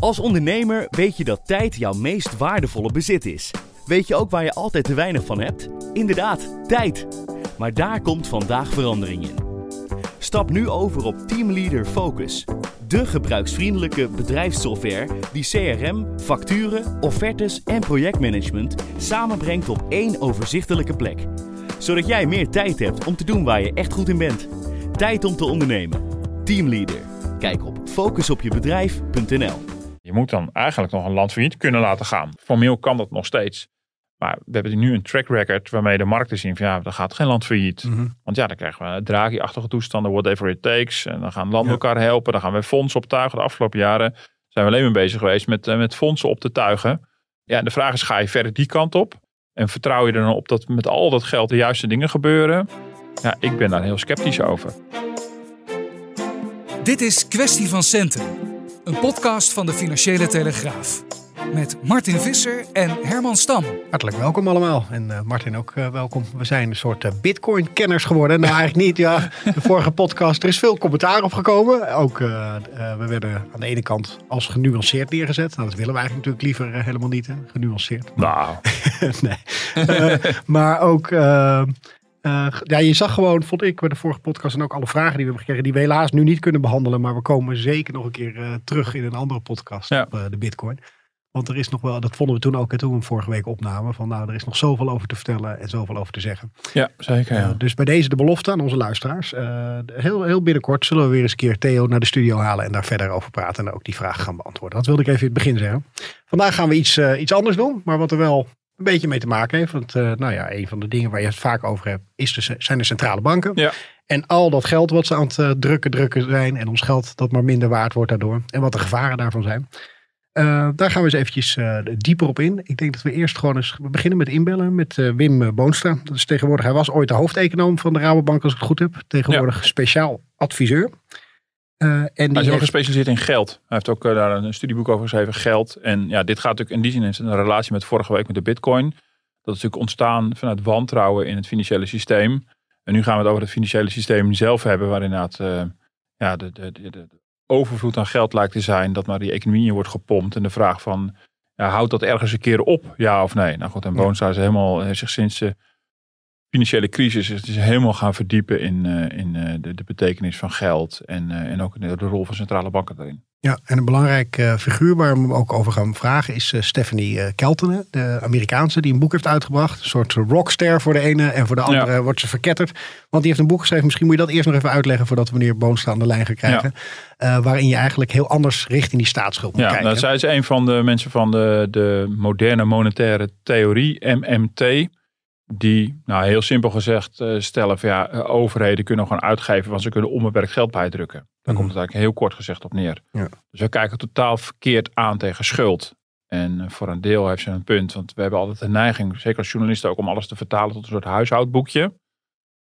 Als ondernemer weet je dat tijd jouw meest waardevolle bezit is. Weet je ook waar je altijd te weinig van hebt? Inderdaad, tijd. Maar daar komt vandaag verandering in. Stap nu over op Teamleader Focus. De gebruiksvriendelijke bedrijfssoftware die CRM, facturen, offertes en projectmanagement samenbrengt op één overzichtelijke plek. Zodat jij meer tijd hebt om te doen waar je echt goed in bent. Tijd om te ondernemen. Teamleader. Kijk op focusopjebedrijf.nl. Je moet dan eigenlijk nog een land failliet kunnen laten gaan. Formeel kan dat nog steeds. Maar we hebben nu een track record waarmee de markten zien van ja, er gaat geen land failliet. Mhm. Want ja, dan krijgen we Draghi-achtige toestanden, whatever it takes. En dan gaan landen elkaar helpen. Dan gaan we fondsen optuigen. De afgelopen jaren zijn we alleen maar bezig geweest met, eh, met fondsen op te tuigen. Ja, en de vraag is, ga je verder die kant op? En vertrouw je er dan op dat met al dat geld de juiste dingen gebeuren? Ja, ik ben daar heel sceptisch over. Dit is Kwestie van Centen, een podcast van de Financiële Telegraaf. Met Martin Visser en Herman Stam. Hartelijk welkom allemaal. En eh, Martin ook eh, welkom. We zijn een soort eh, bitcoin-kenners geworden. Nou, eigenlijk niet. Ja, de vorige podcast, er is veel commentaar op gekomen. Ook, eh, eh, we werden aan de ene kant als genuanceerd neergezet. Nou, dat willen we eigenlijk natuurlijk liever helemaal niet, hè? genuanceerd. Nou, nee. Eh, maar ook, eh, ja, je zag gewoon, vond ik bij de vorige podcast en ook alle vragen die we hebben gekregen, die we helaas nu niet kunnen behandelen. Maar we komen zeker nog een keer eh, terug in een andere podcast Ja. op eh, de bitcoin. Want er is nog wel, dat vonden we toen ook, hè, toen we vorige week opnamen, van nou, er is nog zoveel over te vertellen en zoveel over te zeggen. ja, zeker. Ja. dus bij deze de belofte aan onze luisteraars. heel, heel binnenkort zullen we weer eens een keer Theo naar de studio halen en daar verder over praten en ook die vragen gaan beantwoorden. Dat wilde ik even in het begin zeggen. Vandaag gaan we iets, iets anders doen, maar wat er wel een beetje mee te maken heeft. Want eh, nou ja, een van de dingen waar je het vaak over hebt, is de, zijn de centrale banken. Ja. En al dat geld wat ze aan het eh, drukken, drukken zijn. En ons geld dat maar minder waard wordt daardoor. En wat de gevaren daarvan zijn. Eh, daar gaan we eens eventjes dieper op in. Ik denk dat we eerst gewoon eens beginnen met inbellen met Wim Boonstra. Dat is tegenwoordig, hij was ooit de hoofdeconoom van de Rabobank als ik het goed heb. Tegenwoordig speciaal adviseur. Eh, en die Hij is ook heeft- gespecialiseerd in geld. Hij heeft ook eh, daar een studieboek over geschreven, geld. En ja, dit gaat natuurlijk in die zin het een relatie met vorige week met de bitcoin. Dat is natuurlijk ontstaan vanuit wantrouwen in het financiële systeem. En nu gaan we het over het financiële systeem zelf hebben, waar inderdaad eh, ja, de, de, de, de overvloed aan geld lijkt te zijn, dat maar die economie in wordt gepompt. En de vraag van, ja, houdt dat ergens een keer op, ja of nee? Nou goed, en. Boonstra is helemaal, zich sinds financiële crisis is, is helemaal gaan verdiepen in, eh, in eh, de, de betekenis van geld en, eh, en ook de, rol van centrale banken daarin. Ja, en een belangrijk figuur waar we ook over gaan vragen is Stephanie Keltenen, de Amerikaanse, die een boek heeft uitgebracht. Een soort rockster voor de ene en voor de andere wordt ze verketterd. Want die heeft een boek geschreven, misschien moet je dat eerst nog even uitleggen voordat we meneer Boonstra aan de lijn gaan krijgen. Waarin je eigenlijk heel anders richting die staatsschuld moet Ja, kijken. nou, zij is een van de mensen van de, de moderne monetaire theorie, MMT. Die, nou heel simpel gezegd, eh, stellen van ja, eh, overheden kunnen gewoon uitgeven, want ze kunnen onbeperkt geld bijdrukken. Daar komt het eigenlijk heel kort gezegd op neer. Ja. Dus we kijken totaal verkeerd aan tegen schuld. En eh, voor een deel heeft ze een punt, want we hebben altijd de neiging, zeker als journalisten ook, om alles te vertalen tot een soort huishoudboekje.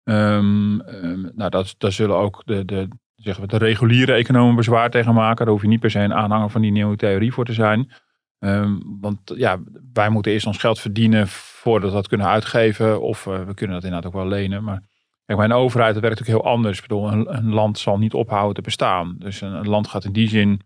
Ehm, ehm, nou, dat, daar zullen ook de, de, zeggen we, de reguliere economen bezwaar tegen maken. Daar hoef je niet per se een aanhanger van die nieuwe theorie voor te zijn. Ehm, want ja, wij moeten eerst ons geld verdienen voordat we dat kunnen uitgeven. Of eh, we kunnen dat inderdaad ook wel lenen. Maar kijk, bij een overheid dat werkt natuurlijk heel anders. Ik bedoel, een, een land zal niet ophouden te bestaan. Dus een, een land gaat in die zin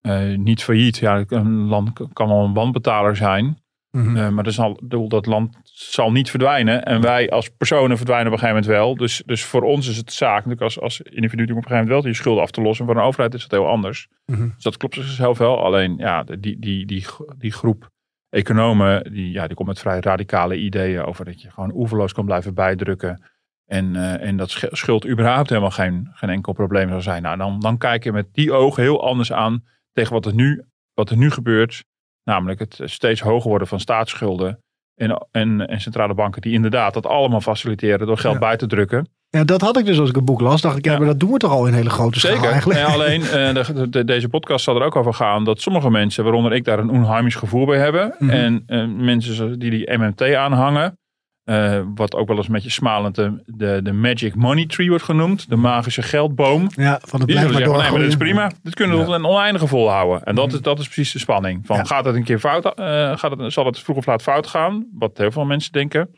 eh, niet failliet. Ja, een land kan wel een wanbetaler zijn. Mhm. Eh, maar dat, zal, dat land zal niet verdwijnen. En wij als personen verdwijnen op een gegeven moment wel. Dus, dus voor ons is het zaak natuurlijk als, als individu natuurlijk op een gegeven moment wel je schulden af te lossen. Voor een overheid is het heel anders. Mhm. Dus dat klopt zichzelf wel. Alleen ja, die, die, die, die groep economen, die, ja, die komt met vrij radicale ideeën over dat je gewoon oeverloos kan blijven bijdrukken. En, eh, en dat sch- schuld überhaupt helemaal geen, geen enkel probleem zal zijn. Nou, dan, dan kijk je met die ogen heel anders aan tegen wat er nu, wat er nu gebeurt. Namelijk het steeds hoger worden van staatsschulden. En, en, en centrale banken die inderdaad dat allemaal faciliteren door geld Ja. bij te drukken. Ja, dat had ik dus als ik het boek las. Dacht ik, ja, Ja. maar dat doen we toch al in hele grote schaal Zeker. eigenlijk. Ja, alleen eh, de, de- de- deze podcast zal er ook over gaan dat sommige mensen, waaronder ik, daar een onheimisch gevoel bij hebben. Mhm. En eh, mensen die die MMT aanhangen, eh, wat ook wel eens een beetje smalend de, de, de Magic Money Tree wordt genoemd, de magische geldboom. Ja, van het Die zullen maar zeggen, nee, maar dit is prima. Dit kunnen we Ja. tot een oneindige volhouden. En dat, is, dat is precies de spanning. Van, Ja. Gaat het een keer fout? gaat het, zal het vroeg of laat fout gaan? Wat heel veel mensen denken.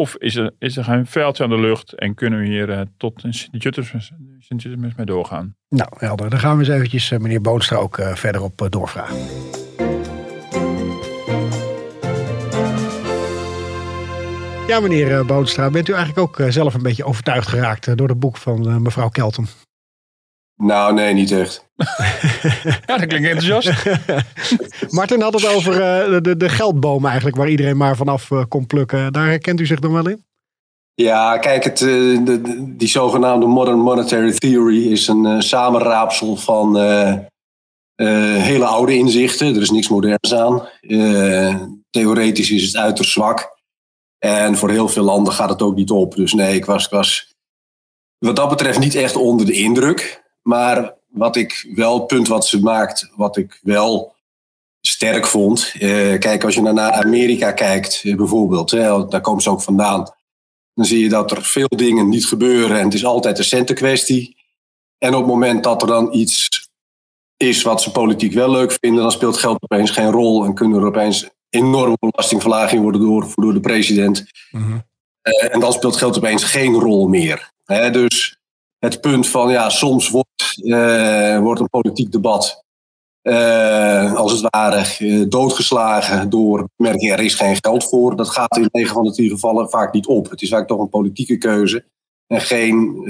Of is er, is er geen veldje aan de lucht en kunnen we hier uh, tot Sint-Jutemus mee doorgaan? Nou, helder. Dan gaan we eens eventjes meneer Boonstra ook verder op doorvragen. Ja, meneer Boonstra, bent u eigenlijk ook zelf een beetje overtuigd geraakt door het boek van mevrouw Kelton? Nou, nee, niet echt. ja, dat klinkt enthousiast. Martin had het over uh, de, de geldboom eigenlijk, waar iedereen maar vanaf uh, kon plukken. Daar herkent u zich dan wel in? Ja, kijk, het, uh, de, die zogenaamde Modern Monetary Theory is een samenraapsel van hele oude inzichten. Er is niks moderns aan. theoretisch is het uiterst zwak. En voor heel veel landen gaat het ook niet op. Dus nee, ik was, ik was wat dat betreft niet echt onder de indruk. Maar wat ik wel, punt wat ze maakt, wat ik wel sterk vond. Eh, kijk, als je naar Amerika kijkt, eh, bijvoorbeeld, hè, daar komt ze ook vandaan. Dan zie je dat er veel dingen niet gebeuren en het is altijd een centenkwestie. En op het moment dat er dan iets is wat ze politiek wel leuk vinden, dan speelt geld opeens geen rol en kunnen er opeens enorme belastingverlagingen worden door, door de president. Mhm. Eh, en dan speelt geld opeens geen rol meer. Hè, dus het punt van ja, soms wordt, uh, wordt een politiek debat uh, als het ware uh, doodgeslagen door merking er is geen geld voor. Dat gaat in 9 van de 10 gevallen vaak niet op. Het is vaak toch een politieke keuze en geen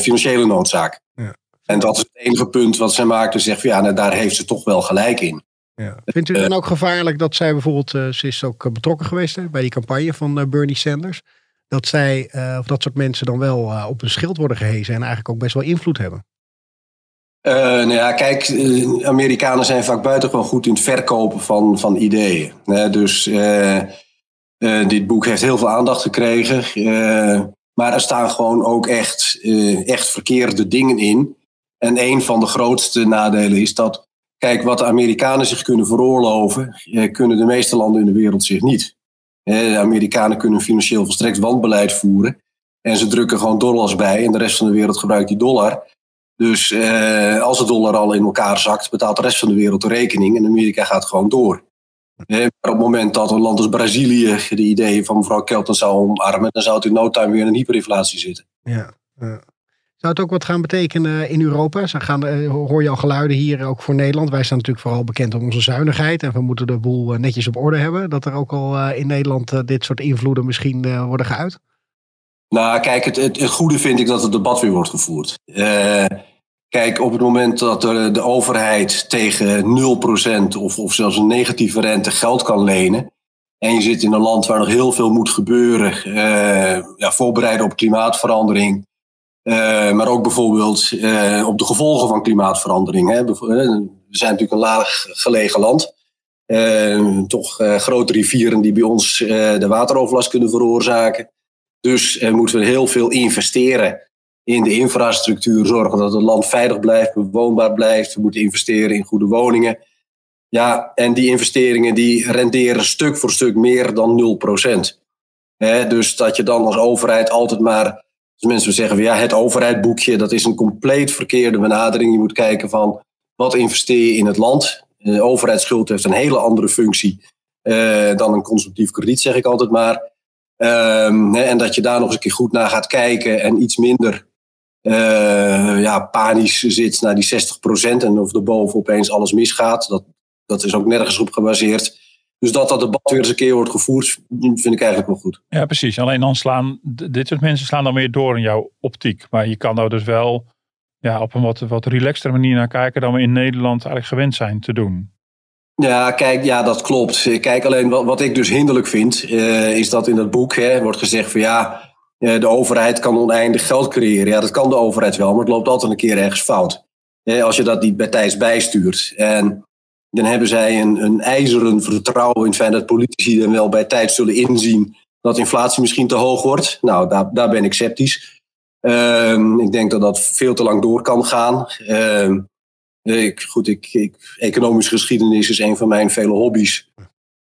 financiële noodzaak. Ja. En dat is het enige punt wat zij maakt. Dus zegt van ja, nou, daar heeft ze toch wel gelijk in. Ja. Vindt u het dan ook gevaarlijk dat zij bijvoorbeeld, ze is ook betrokken geweest hè, bij die campagne van Bernie Sanders dat zij, uh, of dat soort mensen dan wel uh, op een schild worden gehezen en eigenlijk ook best wel invloed hebben? Uh, nou ja, kijk, Amerikanen zijn vaak buitengewoon goed in het verkopen van, van ideeën. dus dit boek heeft heel veel aandacht gekregen. maar er staan gewoon ook echt, echt verkeerde dingen in. En een van de grootste nadelen is dat, kijk, wat de Amerikanen zich kunnen veroorloven, kunnen de meeste landen in de wereld zich niet. De Amerikanen kunnen financieel volstrekt wanbeleid voeren. En ze drukken gewoon dollars bij en de rest van de wereld gebruikt die dollar. Dus eh, als de dollar al in elkaar zakt, betaalt de rest van de wereld de rekening en Amerika gaat gewoon door. maar op het moment dat een land als Brazilië de ideeën van mevrouw Kelton zou omarmen, dan zou het in no time weer in een hyperinflatie zitten. Ja. Zou het ook wat gaan betekenen in Europa? Ze gaan, eh, hoor je al geluiden hier ook voor Nederland? Wij staan natuurlijk vooral bekend om onze zuinigheid. En we moeten de boel eh, netjes op orde hebben. Dat er ook al eh, in Nederland dit soort invloeden misschien worden geuit? Nou, kijk, het, het, goede vind ik dat het debat weer wordt gevoerd. kijk, op het moment dat er de overheid tegen 0% of, of zelfs een negatieve rente geld kan lenen. En je zit in een land waar nog heel veel moet gebeuren. ja, voorbereiden op klimaatverandering uh, maar ook bijvoorbeeld uh, op de gevolgen van klimaatverandering. Hè. Eh, we zijn natuurlijk een laag gelegen land. Toch grote rivieren die bij ons de wateroverlast kunnen veroorzaken. Dus moeten we heel veel investeren in de infrastructuur. Zorgen dat het land veilig blijft, bewoonbaar blijft. We moeten investeren in goede woningen. Ja, en die investeringen die renderen stuk voor stuk meer dan 0%. dus dat je dan als overheid altijd maar dus mensen zeggen van ja, het overheidboekje, dat is een compleet verkeerde benadering. Je moet kijken van wat investeer je in het land. De overheidsschuld heeft een hele andere functie uh, dan een consumptief krediet, zeg ik altijd maar. Um, en dat je daar nog eens een keer goed naar gaat kijken en iets minder uh, ja, panisch zit naar die 60% en of er boven opeens alles misgaat. Dat, dat is ook nergens op gebaseerd. Dus dat dat debat weer eens een keer wordt gevoerd, vind ik eigenlijk wel goed. Ja, precies. Alleen dan slaan, dit soort mensen slaan dan weer door in jouw optiek. Maar je kan nou dus wel ja, op een wat, wat relaxtere manier naar kijken dan we in Nederland eigenlijk gewend zijn te doen. Ja, kijk, ja, dat klopt. Kijk, alleen wat, wat ik dus hinderlijk vind, uh, is dat in dat boek hè, wordt gezegd van ja, uh, de overheid kan oneindig geld creëren. Ja, dat kan de overheid wel, maar het loopt altijd een keer ergens fout. Uh, als je dat niet bij tijds bijstuurt. En dan hebben zij een, een ijzeren vertrouwen in het feit dat politici dan wel bij tijd zullen inzien dat inflatie misschien te hoog wordt. Nou, daar, daar ben ik sceptisch. Uh, ik denk dat dat veel te lang door kan gaan. Ik, goed, ik, ik, economische geschiedenis is een van mijn vele hobby's.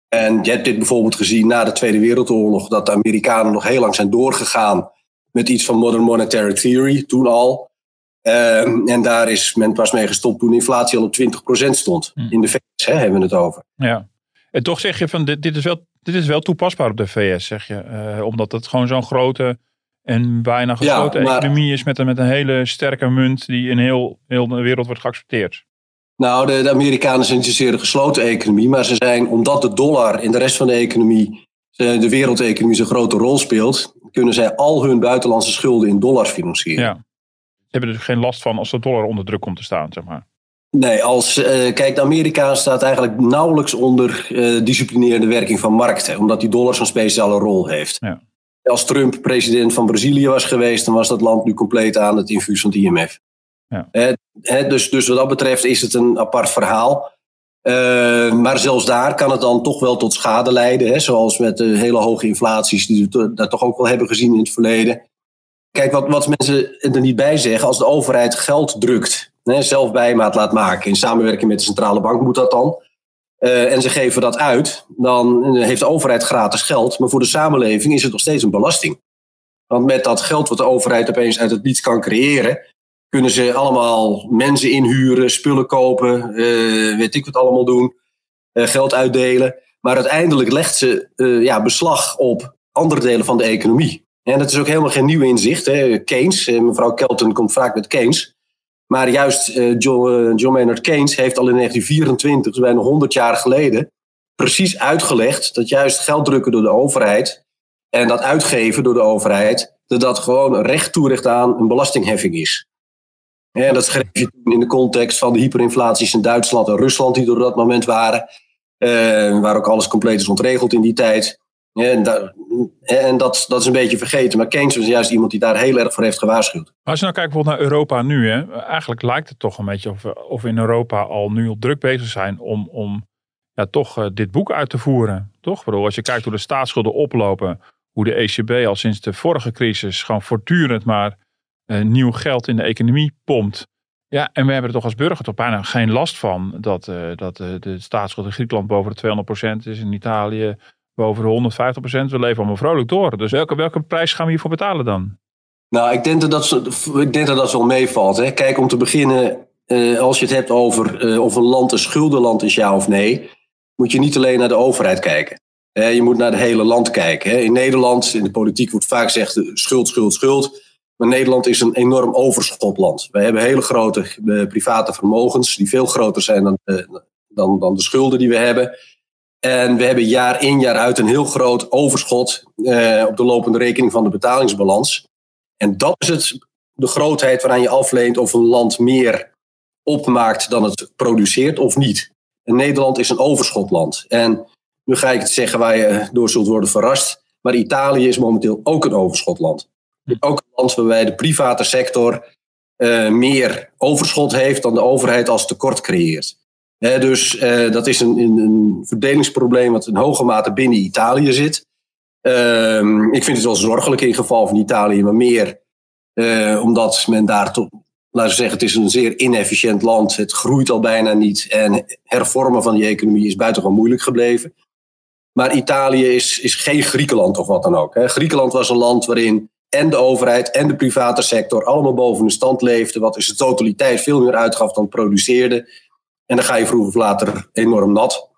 En je hebt dit bijvoorbeeld gezien na de Tweede Wereldoorlog, dat de Amerikanen nog heel lang zijn doorgegaan met iets van modern monetary theory, toen al. Uh, en daar is men pas mee gestopt toen inflatie al op 20% stond. Hmm. In de VS hè, hebben we het over. Ja. En toch zeg je van dit, dit is wel dit is wel toepasbaar op de VS, zeg je. Uh, omdat het gewoon zo'n grote en bijna gesloten ja, economie is met een, met een hele sterke munt die in heel, heel de wereld wordt geaccepteerd. Nou, de, de Amerikanen zijn niet zozeer een gesloten economie, maar ze zijn, omdat de dollar in de rest van de economie, de wereldeconomie zo'n grote rol speelt, kunnen zij al hun buitenlandse schulden in dollars financieren. Ja. Hebben er geen last van als de dollar onder druk komt te staan, zeg maar. Nee, als, uh, kijk, Amerika staat eigenlijk nauwelijks onder uh, disciplinerende werking van markten, omdat die dollar zo'n speciale rol heeft. Ja. Als Trump president van Brazilië was geweest, dan was dat land nu compleet aan het infuus van het IMF. Ja. Uh, dus, dus wat dat betreft is het een apart verhaal. maar zelfs daar kan het dan toch wel tot schade leiden, hè, zoals met de hele hoge inflaties die we daar toch ook wel hebben gezien in het verleden. Kijk, wat, wat mensen er niet bij zeggen, als de overheid geld drukt hè, zelf bijmaat laat maken. In samenwerking met de centrale bank moet dat dan. Uh, en ze geven dat uit, dan heeft de overheid gratis geld. Maar voor de samenleving is het nog steeds een belasting. Want met dat geld wat de overheid opeens uit het niets kan creëren, kunnen ze allemaal mensen inhuren, spullen kopen, uh, weet ik wat allemaal doen, uh, geld uitdelen. Maar uiteindelijk legt ze ja, beslag op andere delen van de economie. En dat is ook helemaal geen nieuw inzicht. Hè. Keynes, mevrouw Kelton komt vaak met Keynes. Maar juist uh, John, uh, John Maynard Keynes heeft al in 1924, dus bijna 100 jaar geleden, precies uitgelegd dat juist geld drukken door de overheid en dat uitgeven door de overheid, dat dat gewoon recht toerecht aan een belastingheffing is. En dat schreef je toen in de context van de hyperinflaties in Duitsland en Rusland, die door dat moment waren. Waar ook alles compleet is ontregeld in die tijd. En, dat, en dat, dat is een beetje vergeten. Maar Keynes was juist iemand die daar heel erg voor heeft gewaarschuwd. Als je nou kijkt bijvoorbeeld naar Europa nu. Hè, eigenlijk lijkt het toch een beetje of, of we in Europa al nu op druk bezig zijn om, om ja, toch uh, dit boek uit te voeren. Toch? Bedoel, als je kijkt hoe de staatsschulden oplopen. Hoe de ECB al sinds de vorige crisis gewoon voortdurend maar uh, nieuw geld in de economie pompt. Ja, en we hebben er toch als burger toch bijna geen last van dat, uh, dat de staatsschuld in Griekenland boven de 200% is. In Italië boven de 150 procent. We leven allemaal vrolijk door. Dus welke, welke prijs gaan we hiervoor betalen dan? Nou, ik denk dat dat, ik denk dat, dat wel meevalt. Hè. Kijk, om te beginnen, uh, als je het hebt over uh, of een land een schuldenland is, ja of nee, moet je niet alleen naar de overheid kijken. Je moet naar het hele land kijken. Hè. In Nederland, in de politiek wordt vaak gezegd schuld, schuld, schuld. Maar Nederland is een enorm overschotland. We hebben hele grote private vermogens die veel groter zijn dan, dan, dan de schulden die we hebben. En we hebben jaar in jaar uit een heel groot overschot uh, op de lopende rekening van de betalingsbalans. En dat is het, de grootheid waaraan je afleent of een land meer opmaakt dan het produceert of niet. En Nederland is een overschotland. En nu ga ik het zeggen waar je door zult worden verrast. Maar Italië is momenteel ook een overschotland. Ook een land waarbij de private sector uh, meer overschot heeft dan de overheid als tekort creëert dus uh, dat is een, een, verdelingsprobleem wat in hoge mate binnen Italië zit. Uh, ik vind het wel zorgelijk in geval van Italië, maar meer uh, omdat men daar toch, laten we zeggen, het is een zeer inefficiënt land. Het groeit al bijna niet en hervormen van die economie is buitengewoon moeilijk gebleven. Maar Italië is, is geen Griekenland of wat dan ook. Griekenland was een land waarin en de overheid en de private sector allemaal boven de stand leefden, wat is de totaliteit veel meer uitgaf dan produceerde. En dan ga je vroeg of later enorm nat.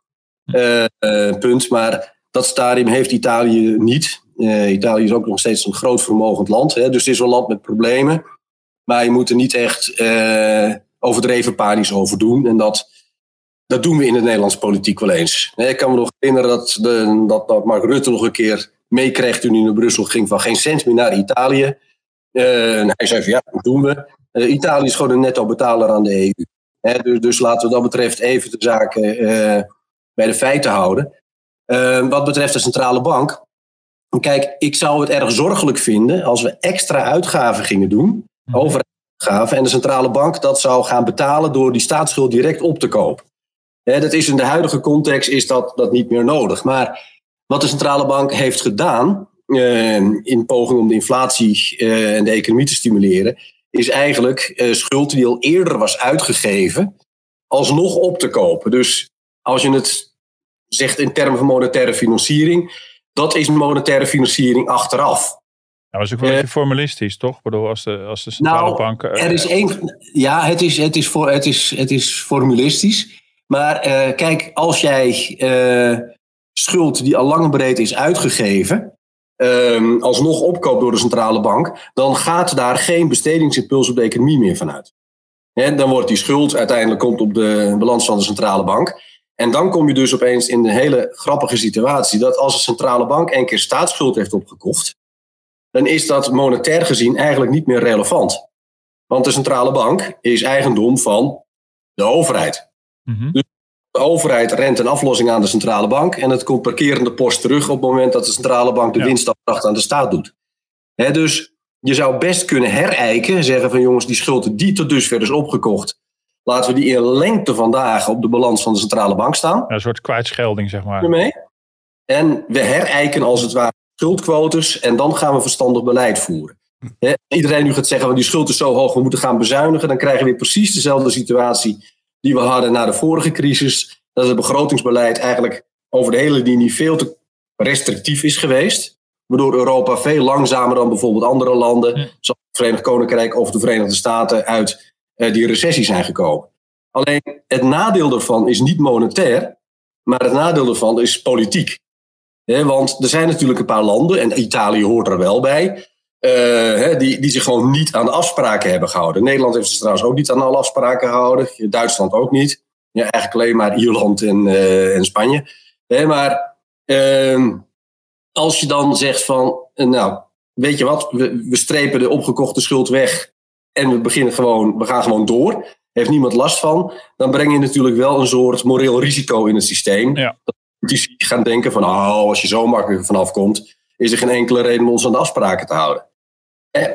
Uh, uh, punt. Maar dat stadium heeft Italië niet. Uh, Italië is ook nog steeds een groot vermogend land. Hè? Dus het is een land met problemen. Maar je moet er niet echt overdreven panisch over doen. En dat, dat doen we in de Nederlandse politiek wel eens. Ik kan me nog herinneren dat, de, dat, dat Mark Rutte nog een keer meekreeg toen hij naar Brussel ging van geen cent meer naar Italië. en hij zei van ja, dat doen we. Italië is gewoon een netto betaler aan de EU dus, dus, laten we dat betreft even de zaken uh, bij de feiten houden. Uh, wat betreft de centrale bank. Kijk, ik zou het erg zorgelijk vinden als we extra uitgaven gingen doen. Mhm. Overheidsuitgaven. En de centrale bank dat zou gaan betalen door die staatsschuld direct op te kopen. dat is in de huidige context is dat, dat niet meer nodig. Maar wat de centrale bank heeft gedaan. Uh, in poging om de inflatie en de economie te stimuleren is eigenlijk uh, schuld die al eerder was uitgegeven, alsnog op te kopen. Dus als je het zegt in termen van monetaire financiering, dat is monetaire financiering achteraf. Nou, dat is ook wel een beetje formalistisch, toch? Bedoel, als de, als de centrale nou, bank. Uh, er is één. Ja, het is, het, is voor, het, is, het is formulistisch. Maar uh, kijk, als jij schuld die al lang breed is uitgegeven, um, alsnog opkoopt door de centrale bank, dan gaat daar geen bestedingsimpuls op de economie meer vanuit. He, dan wordt die schuld uiteindelijk komt op de balans van de centrale bank. En dan kom je dus opeens in een hele grappige situatie dat als de centrale bank een keer staatsschuld heeft opgekocht, dan is dat monetair gezien eigenlijk niet meer relevant. Want de centrale bank is eigendom van de overheid. Mm Dus de overheid rent een aflossing aan de centrale bank en het komt parkerende post terug op het moment dat de centrale bank de ja. winstafdracht aan de staat doet. dus je zou best kunnen herijken, zeggen van jongens, die schuld die tot dusver is opgekocht, laten we die in lengte van dagen op de balans van de centrale bank staan. een soort kwijtschelding, zeg maar. Mee. En we herijken als het ware schuldquotes en dan gaan we verstandig beleid voeren. He, iedereen nu gaat zeggen, die schuld is zo hoog, we moeten gaan bezuinigen. Dan krijgen we weer precies dezelfde situatie die we hadden na de vorige crisis. Dat het begrotingsbeleid eigenlijk over de hele linie veel te restrictief is geweest. Waardoor Europa veel langzamer dan bijvoorbeeld andere landen, zoals het Verenigd Koninkrijk of de Verenigde Staten, uit uh, die recessie zijn gekomen. Alleen het nadeel daarvan is niet monetair, maar het nadeel daarvan is politiek. want er zijn natuurlijk een paar landen, en Italië hoort er wel bij, uh, die, die zich gewoon niet aan de afspraken hebben gehouden. Nederland heeft zich trouwens ook niet aan alle afspraken gehouden. Duitsland ook niet. Ja, eigenlijk alleen maar Ierland en, uh, en Spanje. maar uh, als je dan zegt van, nou, weet je wat, we, we strepen de opgekochte schuld weg en we beginnen gewoon, we gaan gewoon door. Heeft niemand last van. Dan breng je natuurlijk wel een soort moreel risico in het systeem. Ja. Dat politici gaan denken van, oh, als je zo makkelijk vanaf komt, is er geen enkele reden om ons aan de afspraken te houden.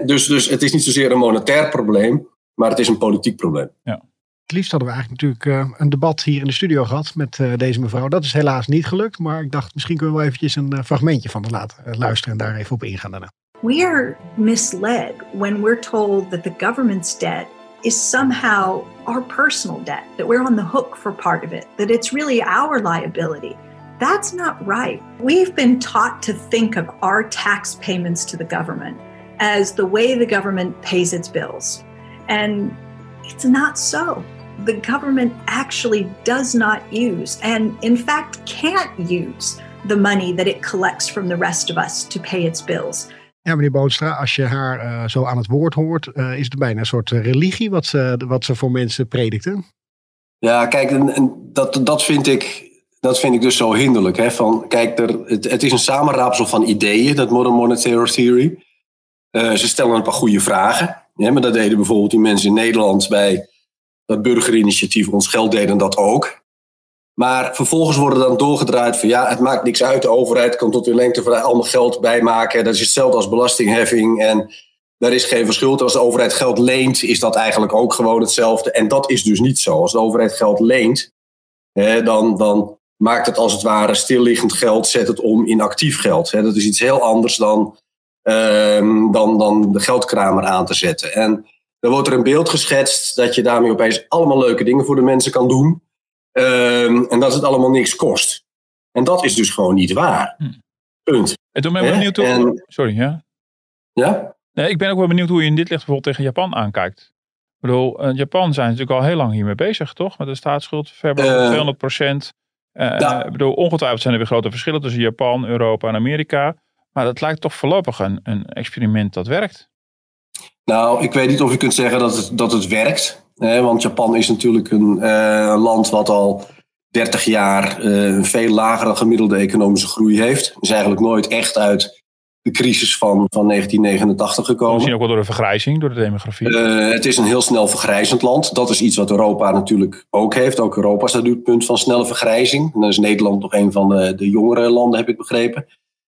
Dus, dus het is niet zozeer een monetair probleem, maar het is een politiek probleem. Ja. Het liefst hadden we eigenlijk natuurlijk uh, een debat hier in de studio gehad met uh, deze mevrouw. Dat is helaas niet gelukt, maar ik dacht misschien kunnen we wel eventjes een uh, fragmentje van laten luisteren en daar even op ingaan daarna. We are misled when we're told that the government's debt is somehow our personal debt, that we're on the hook for part of it, that it's really our liability. That's not right. We've been taught to think of our tax payments to the government as the way the government pays its bills. And it's not so. The government actually does not use, and in fact can't use, the money that it collects from the rest of us to pay its bills. Ja, meneer Boonstra, als je haar uh, zo aan het woord hoort, uh, is het bijna een soort religie wat ze, wat ze voor mensen predikte. Ja, kijk, en, en dat, dat vind ik dat vind ik dus zo hinderlijk. Hè? Van, kijk, er, het, is een samenraapsel van ideeën, dat Modern Monetary Theory. Uh, ze stellen een paar goede vragen. Ja, maar dat deden bijvoorbeeld die mensen in Nederland bij dat burgerinitiatief Ons Geld deden dat ook. Maar vervolgens worden dan doorgedraaid van ja, het maakt niks uit. De overheid kan tot in lengte van allemaal geld bijmaken. Dat is hetzelfde als belastingheffing. En daar is geen verschil. Als de overheid geld leent, is dat eigenlijk ook gewoon hetzelfde. En dat is dus niet zo. Als de overheid geld leent, dan, dan maakt het als het ware stilliggend geld, zet het om in actief geld. Hè. Dat is iets heel anders dan, um, dan, dan de geldkramer aan te zetten. En dan wordt er een beeld geschetst dat je daarmee opeens allemaal leuke dingen voor de mensen kan doen. Um, en dat het allemaal niks kost. En dat is dus gewoon niet waar. Hm. Punt. En toen ben ik benieuwd hoe... En, Sorry, ja? Ja? Nee, ik ben ook wel benieuwd hoe je in dit licht bijvoorbeeld tegen Japan aankijkt. Ik bedoel, uh, Japan zijn natuurlijk al heel lang hiermee bezig, toch? Met de staatsschuld ver boven uh, 200 procent. Uh, ja. Ik bedoel, ongetwijfeld zijn er weer grote verschillen tussen Japan, Europa en Amerika. Maar dat lijkt toch voorlopig een, een experiment dat werkt. Nou, ik weet niet of je kunt zeggen dat het, dat het werkt. Hè, want Japan is natuurlijk een uh, land wat al 30 jaar uh, een veel lagere gemiddelde economische groei heeft. Is eigenlijk nooit echt uit de crisis van, van 1989 gekomen. Misschien ook wel door de vergrijzing, door de demografie. Uh, het is een heel snel vergrijzend land. Dat is iets wat Europa natuurlijk ook heeft. Ook Europa staat nu het punt van snelle vergrijzing. En dan is Nederland nog een van de, de jongere landen, heb ik begrepen.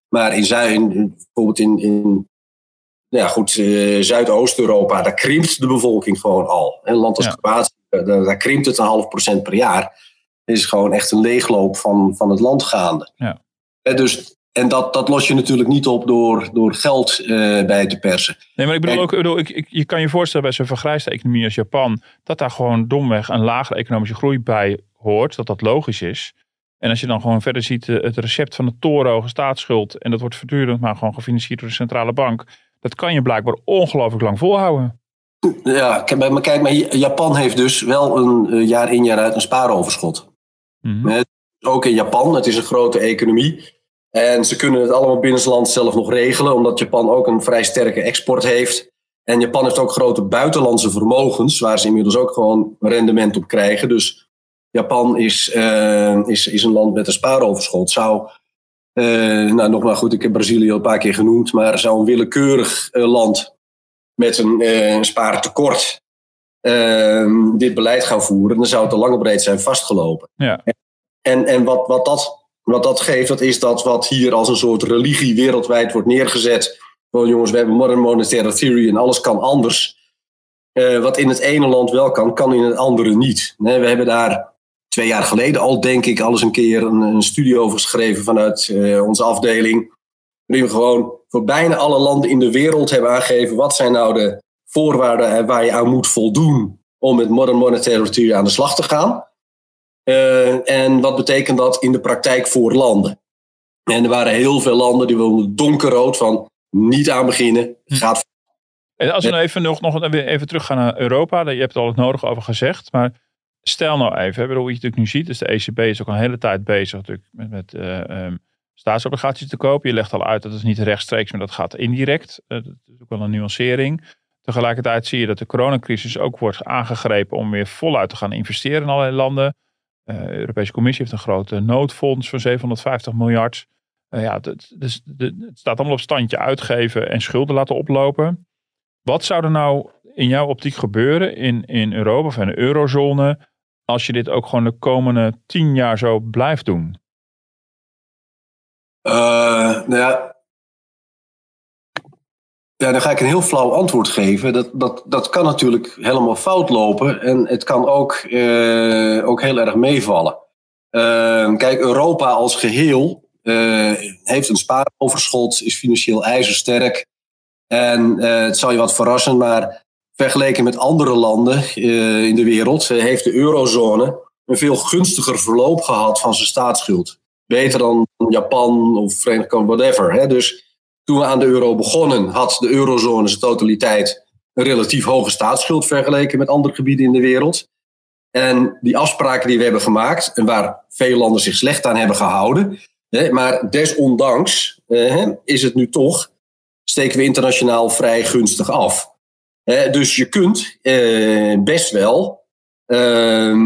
Maar in, Zuid, bijvoorbeeld in, in ja, goed, uh, Zuidoost-Europa, daar krimpt de bevolking gewoon al. Een land als ja. Kroatië, daar, daar, krimpt het een half procent per jaar. Is gewoon echt een leegloop van, van het land gaande. Ja. Uh, dus en dat, dat los je natuurlijk niet op door, door geld uh, bij te persen. Nee, maar ik bedoel ook, ik bedoel, ik, ik, je kan je voorstellen bij zo'n vergrijsde economie als Japan, dat daar gewoon domweg een lagere economische groei bij hoort, dat dat logisch is. En als je dan gewoon verder ziet uh, het recept van de torenhoge staatsschuld, en dat wordt voortdurend maar gewoon gefinancierd door de centrale bank, dat kan je blijkbaar ongelooflijk lang volhouden. Ja, maar kijk, maar Japan heeft dus wel een uh, jaar in jaar uit een spaaroverschot. Mm -hmm. Ook in Japan, het is een grote economie. En ze kunnen het allemaal binnenland zelf nog regelen, omdat Japan ook een vrij sterke export heeft. En Japan heeft ook grote buitenlandse vermogens, waar ze inmiddels ook gewoon rendement op krijgen. Dus Japan is, uh, is, is een land met een spaaroverschot. Zou, uh, nou nogmaals goed, ik heb Brazilië al een paar keer genoemd, maar zou een willekeurig uh, land met een spaartekort ehm, dit beleid gaan voeren, dan zou het al lang breed zijn vastgelopen. Ja. En, en wat, wat, dat, wat dat geeft, dat is dat wat hier als een soort religie wereldwijd wordt neergezet. Van jongens, we hebben modern monetary theory en alles kan anders. Uh, wat in het ene land wel kan, kan in het andere niet. We hebben daar twee jaar geleden al, denk ik, alles een keer een, een studie over geschreven vanuit uh, onze afdeling. Waarin we gewoon voor bijna alle landen in de wereld hebben aangegeven wat zijn nou de voorwaarden waar je aan moet voldoen om met modern monetary theory aan de slag te gaan. Uh, en wat betekent dat in de praktijk voor landen? En er waren heel veel landen die wilden donkerrood van niet aan beginnen. Gaat. En als we nou even, nog, nog even teruggaan naar Europa, je hebt er al het nodige over gezegd, maar stel nou even, hoe je het natuurlijk nu ziet, dus de ECB is ook al een hele tijd bezig natuurlijk met, met uh, um, staatsobligaties te kopen. Je legt al uit dat het niet rechtstreeks, maar dat gaat indirect. Uh, dat is ook wel een nuancering. Tegelijkertijd zie je dat de coronacrisis ook wordt aangegrepen om weer voluit te gaan investeren in allerlei landen. Uh, de Europese Commissie heeft een grote noodfonds van 750 miljard. Uh, ja, het, dus het staat allemaal op standje uitgeven en schulden laten oplopen. Wat zou er nou in jouw optiek gebeuren in, in Europa of in de eurozone als je dit ook gewoon de komende tien jaar zo blijft doen? Uh, nou ja. Ja, dan ga ik een heel flauw antwoord geven. Dat, dat, dat kan natuurlijk helemaal fout lopen en het kan ook, uh, ook heel erg meevallen. Uh, kijk, Europa als geheel heeft een spaaroverschot, is financieel ijzersterk. En het zal je wat verrassen, maar vergeleken met andere landen in de wereld heeft de eurozone een veel gunstiger verloop gehad van zijn staatsschuld. Beter dan Japan of Verenigd Koninkrijk, whatever. Hè. Dus toen we aan de euro begonnen, had de eurozone zijn totaliteit een relatief hoge staatsschuld vergeleken met andere gebieden in de wereld. En die afspraken die we hebben gemaakt, en waar veel landen zich slecht aan hebben gehouden, hè, maar desondanks eh, is het nu toch, steken we internationaal vrij gunstig af. Dus je kunt uh, best wel uh,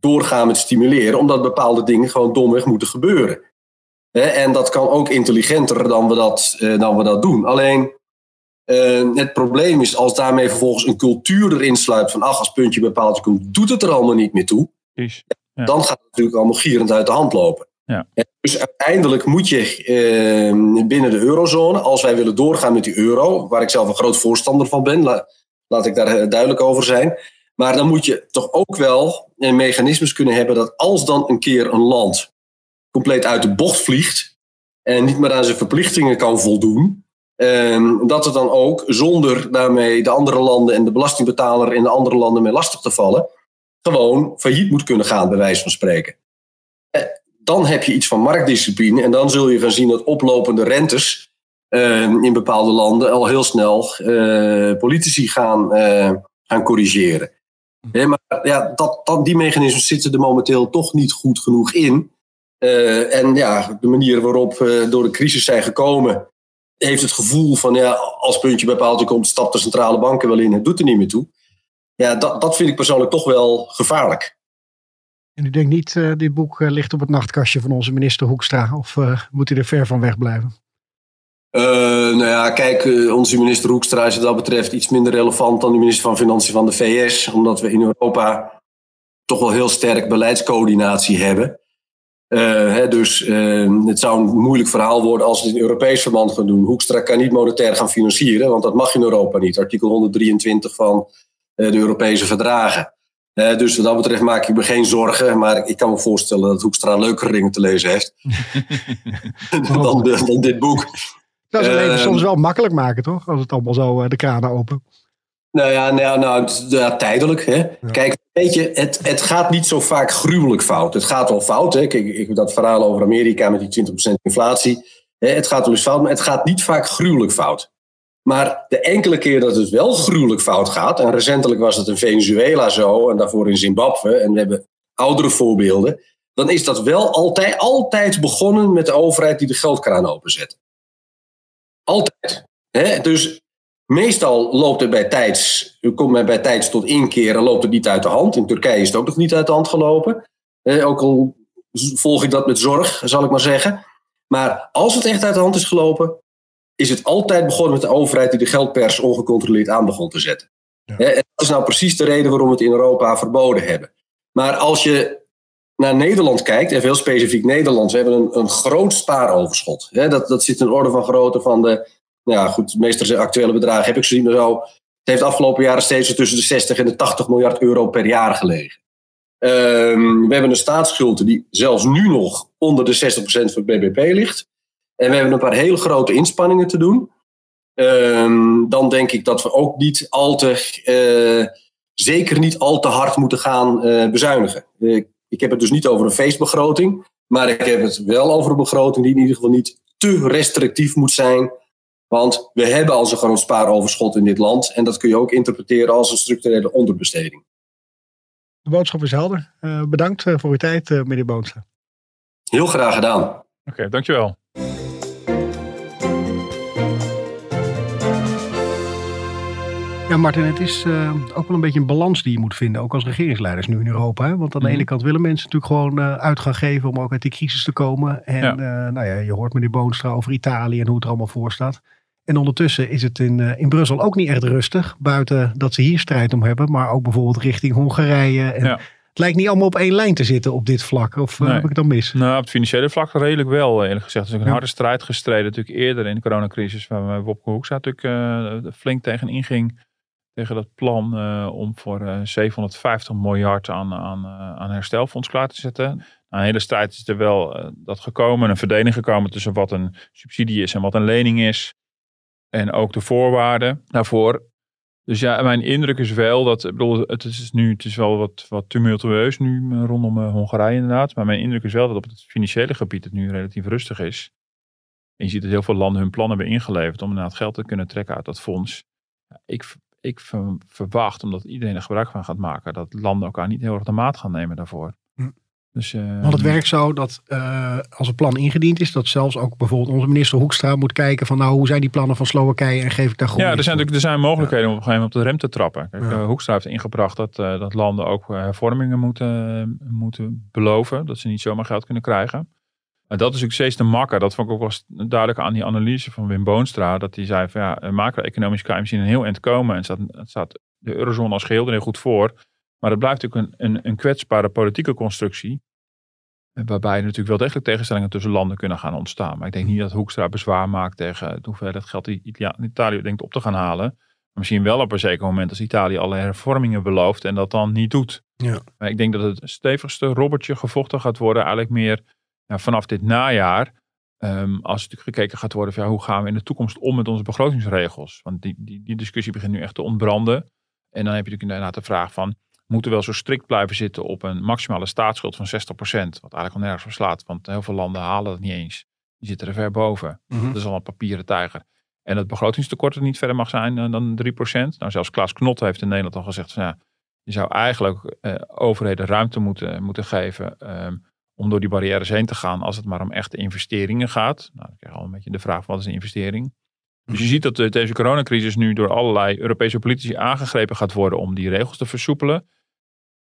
doorgaan met stimuleren, omdat bepaalde dingen gewoon domweg moeten gebeuren. En dat kan ook intelligenter dan we dat, uh, dan we dat doen. Alleen het probleem is als daarmee vervolgens een cultuur erin sluipt van ach, als puntje bepaald komt, doet het er allemaal niet meer toe. Ja. Dan gaat het natuurlijk allemaal gierend uit de hand lopen. Ja. Dus uiteindelijk moet je uh, binnen de eurozone, als wij willen doorgaan met die euro, waar ik zelf een groot voorstander van ben, la, laat ik daar duidelijk over zijn. Maar dan moet je toch ook wel een mechanismes kunnen hebben dat als dan een keer een land compleet uit de bocht vliegt en niet meer aan zijn verplichtingen kan voldoen, uh, dat het dan ook zonder daarmee de andere landen en de belastingbetaler in de andere landen mee lastig te vallen, gewoon failliet moet kunnen gaan, bij wijze van spreken dan heb je iets van marktdiscipline. En dan zul je gaan zien dat oplopende rentes uh, in bepaalde landen al heel snel uh, politici gaan, uh, gaan corrigeren. Ja, maar ja, dat, dat, die mechanismen zitten er momenteel toch niet goed genoeg in. En ja, de manier waarop door de crisis zijn gekomen, heeft het gevoel van ja, als puntje bij paaltje komt, stapt de centrale banken wel in, het doet er niet meer toe. Ja, dat, dat vind ik persoonlijk toch wel gevaarlijk. En u denkt niet, uh, dit boek uh, ligt op het nachtkastje van onze minister Hoekstra? Of moet hij er ver van weg blijven? nou ja, kijk, onze minister Hoekstra is wat dat betreft iets minder relevant dan de minister van Financiën van de VS. Omdat we in Europa toch wel heel sterk beleidscoördinatie hebben. Hè, dus het zou een moeilijk verhaal worden als we het in Europees verband gaan doen. Hoekstra kan niet monetair gaan financieren, want dat mag in Europa niet. Artikel 123 van de Europese verdragen. Dus wat dat betreft maak ik me geen zorgen. Maar ik kan me voorstellen dat Hoekstra leukere dingen te lezen heeft. dan, dan, dit boek. Dat is soms wel makkelijk maken, toch? Als het allemaal zo de kranen open. Nou ja, nou, nou ja, tijdelijk. Hè? Ja. Kijk, weet je, het, het gaat niet zo vaak gruwelijk fout. Het gaat wel fout. Hè? Kijk, ik heb dat verhaal over Amerika met die 20% inflatie. Hè? Het gaat wel eens fout, maar het gaat niet vaak gruwelijk fout. Maar de enkele keer dat het wel gruwelijk fout gaat, en recentelijk was het in Venezuela zo, en daarvoor in Zimbabwe, en we hebben oudere voorbeelden, dan is dat wel altijd, altijd begonnen met de overheid die de geldkraan openzet. Altijd. Dus meestal loopt het bij tijds, komt men bij tijds tot inkeer en loopt het niet uit de hand. In Turkije is het ook nog niet uit de hand gelopen. ook al volg ik dat met zorg, zal ik maar zeggen. Maar als het echt uit de hand is gelopen, is het altijd begonnen met de overheid die de geldpers ongecontroleerd aan begon te zetten. Ja. En dat is nou precies de reden waarom we het in Europa verboden hebben. Maar als je naar Nederland kijkt, en veel specifiek Nederland, we hebben een, een groot spaaroverschot. dat, dat zit in orde van grootte van de, ja, goed, de meest actuele bedragen heb ik gezien. Zo. Het heeft de afgelopen jaren steeds tussen de 60 en de 80 miljard euro per jaar gelegen. Ehm, we hebben een staatsschuld die zelfs nu nog onder de 60% van het BBP ligt. En we hebben een paar hele grote inspanningen te doen. Ehm, dan denk ik dat we ook niet al te, uh, zeker niet al te hard moeten gaan uh, bezuinigen. Ik, ik heb het dus niet over een feestbegroting, maar ik heb het wel over een begroting die in ieder geval niet te restrictief moet zijn. Want we hebben al zo'n groot spaaroverschot in dit land en dat kun je ook interpreteren als een structurele onderbesteding. De boodschap is helder. Uh, bedankt voor uw tijd, meneer Boonstra. Heel graag gedaan. Oké, dankjewel. Ja, Martin, het is uh, ook wel een beetje een balans die je moet vinden, ook als regeringsleiders nu in Europa. Hè? Want aan de ene mhm. kant willen mensen natuurlijk gewoon uh, uit gaan geven om ook uit die crisis te komen. En ja. Uh, nou ja, je hoort meneer Boonstra over Italië en hoe het er allemaal voor staat. En ondertussen is het in, in Brussel ook niet echt rustig. Buiten dat ze hier strijd om hebben, maar ook bijvoorbeeld richting Hongarije. En ja. Het lijkt niet allemaal op één lijn te zitten op dit vlak. Of heb ik het dan mis? Nou, op het financiële vlak redelijk wel, eerlijk gezegd. Er is een harde strijd gestreden natuurlijk eerder in de coronacrisis. Waar Wopke Hoekstra natuurlijk flink tegen inging tegen dat plan uh, om voor uh, eh, 750 miljard aan, aan, uh, aan herstelfonds klaar te zetten. Nou, een hele strijd is er wel dat gekomen, een verdeling gekomen tussen wat een subsidie is en wat een lening is. En ook de voorwaarden daarvoor. Dus ja, mijn indruk is wel dat, ik bedoel, het is nu, het is wel wat, wat tumultueus nu rondom Hongarije inderdaad. Maar mijn indruk is wel dat op het financiële gebied het nu relatief rustig is. En je ziet dat heel veel landen hun plannen hebben ingeleverd om inderdaad geld te kunnen trekken uit dat fonds. Ik ik verwacht, omdat iedereen er gebruik van gaat maken, dat landen elkaar niet heel erg de maat gaan nemen daarvoor. Dus, uh, Want het werkt zo dat uh, als een plan ingediend is, dat zelfs ook bijvoorbeeld onze minister Hoekstra moet kijken van nou hoe zijn die plannen van Slowakije en geef ik daar goed. Ja, er zijn natuurlijk er zijn mogelijkheden om op een gegeven moment op de rem te trappen. Kijk, ja. uh, Hoekstra heeft ingebracht dat, dat landen ook hervormingen moeten, moeten beloven, dat ze niet zomaar geld kunnen krijgen. Maar dat is ook steeds de makker. Dat vond ik ook wel duidelijk aan die analyse van Wim Boonstra. Dat hij zei van ja, macro-economische crime zien een heel eind komen. En staat, staat de eurozone als geheel er heel goed voor. Maar het blijft natuurlijk een, een, een kwetsbare politieke constructie. Waarbij natuurlijk wel degelijk tegenstellingen tussen landen kunnen gaan ontstaan. Maar ik denk niet dat Hoekstra bezwaar maakt tegen het hoeveelheid geld die Italië denkt op te gaan halen. Maar misschien wel op een zeker moment als Italië alle hervormingen belooft en dat dan niet doet. Ja. Maar ik denk dat het stevigste robbertje gevochten gaat worden eigenlijk meer ja, vanaf dit najaar, um, als natuurlijk gekeken gaat worden van ja, hoe gaan we in de toekomst om met onze begrotingsregels. Want die, die, die discussie begint nu echt te ontbranden. En dan heb je natuurlijk inderdaad de vraag van, moeten we wel zo strikt blijven zitten op een maximale staatsschuld van 60%, wat eigenlijk al nergens verslaat, want heel veel landen halen dat niet eens. Die zitten er ver boven. Mhm. Dat is al een papieren tijger. En het begrotingstekort er niet verder mag zijn eh, dan 3%. Nou, zelfs Klaas Knot heeft in Nederland al gezegd van ja, je zou eigenlijk uh, overheden ruimte moeten, moeten geven um, om door die barrières heen te gaan als het maar om echte investeringen gaat. Nou, dan krijg je al een beetje de vraag, wat is een investering? Dus je ziet dat deze coronacrisis nu door allerlei Europese politici aangegrepen gaat worden om die regels te versoepelen.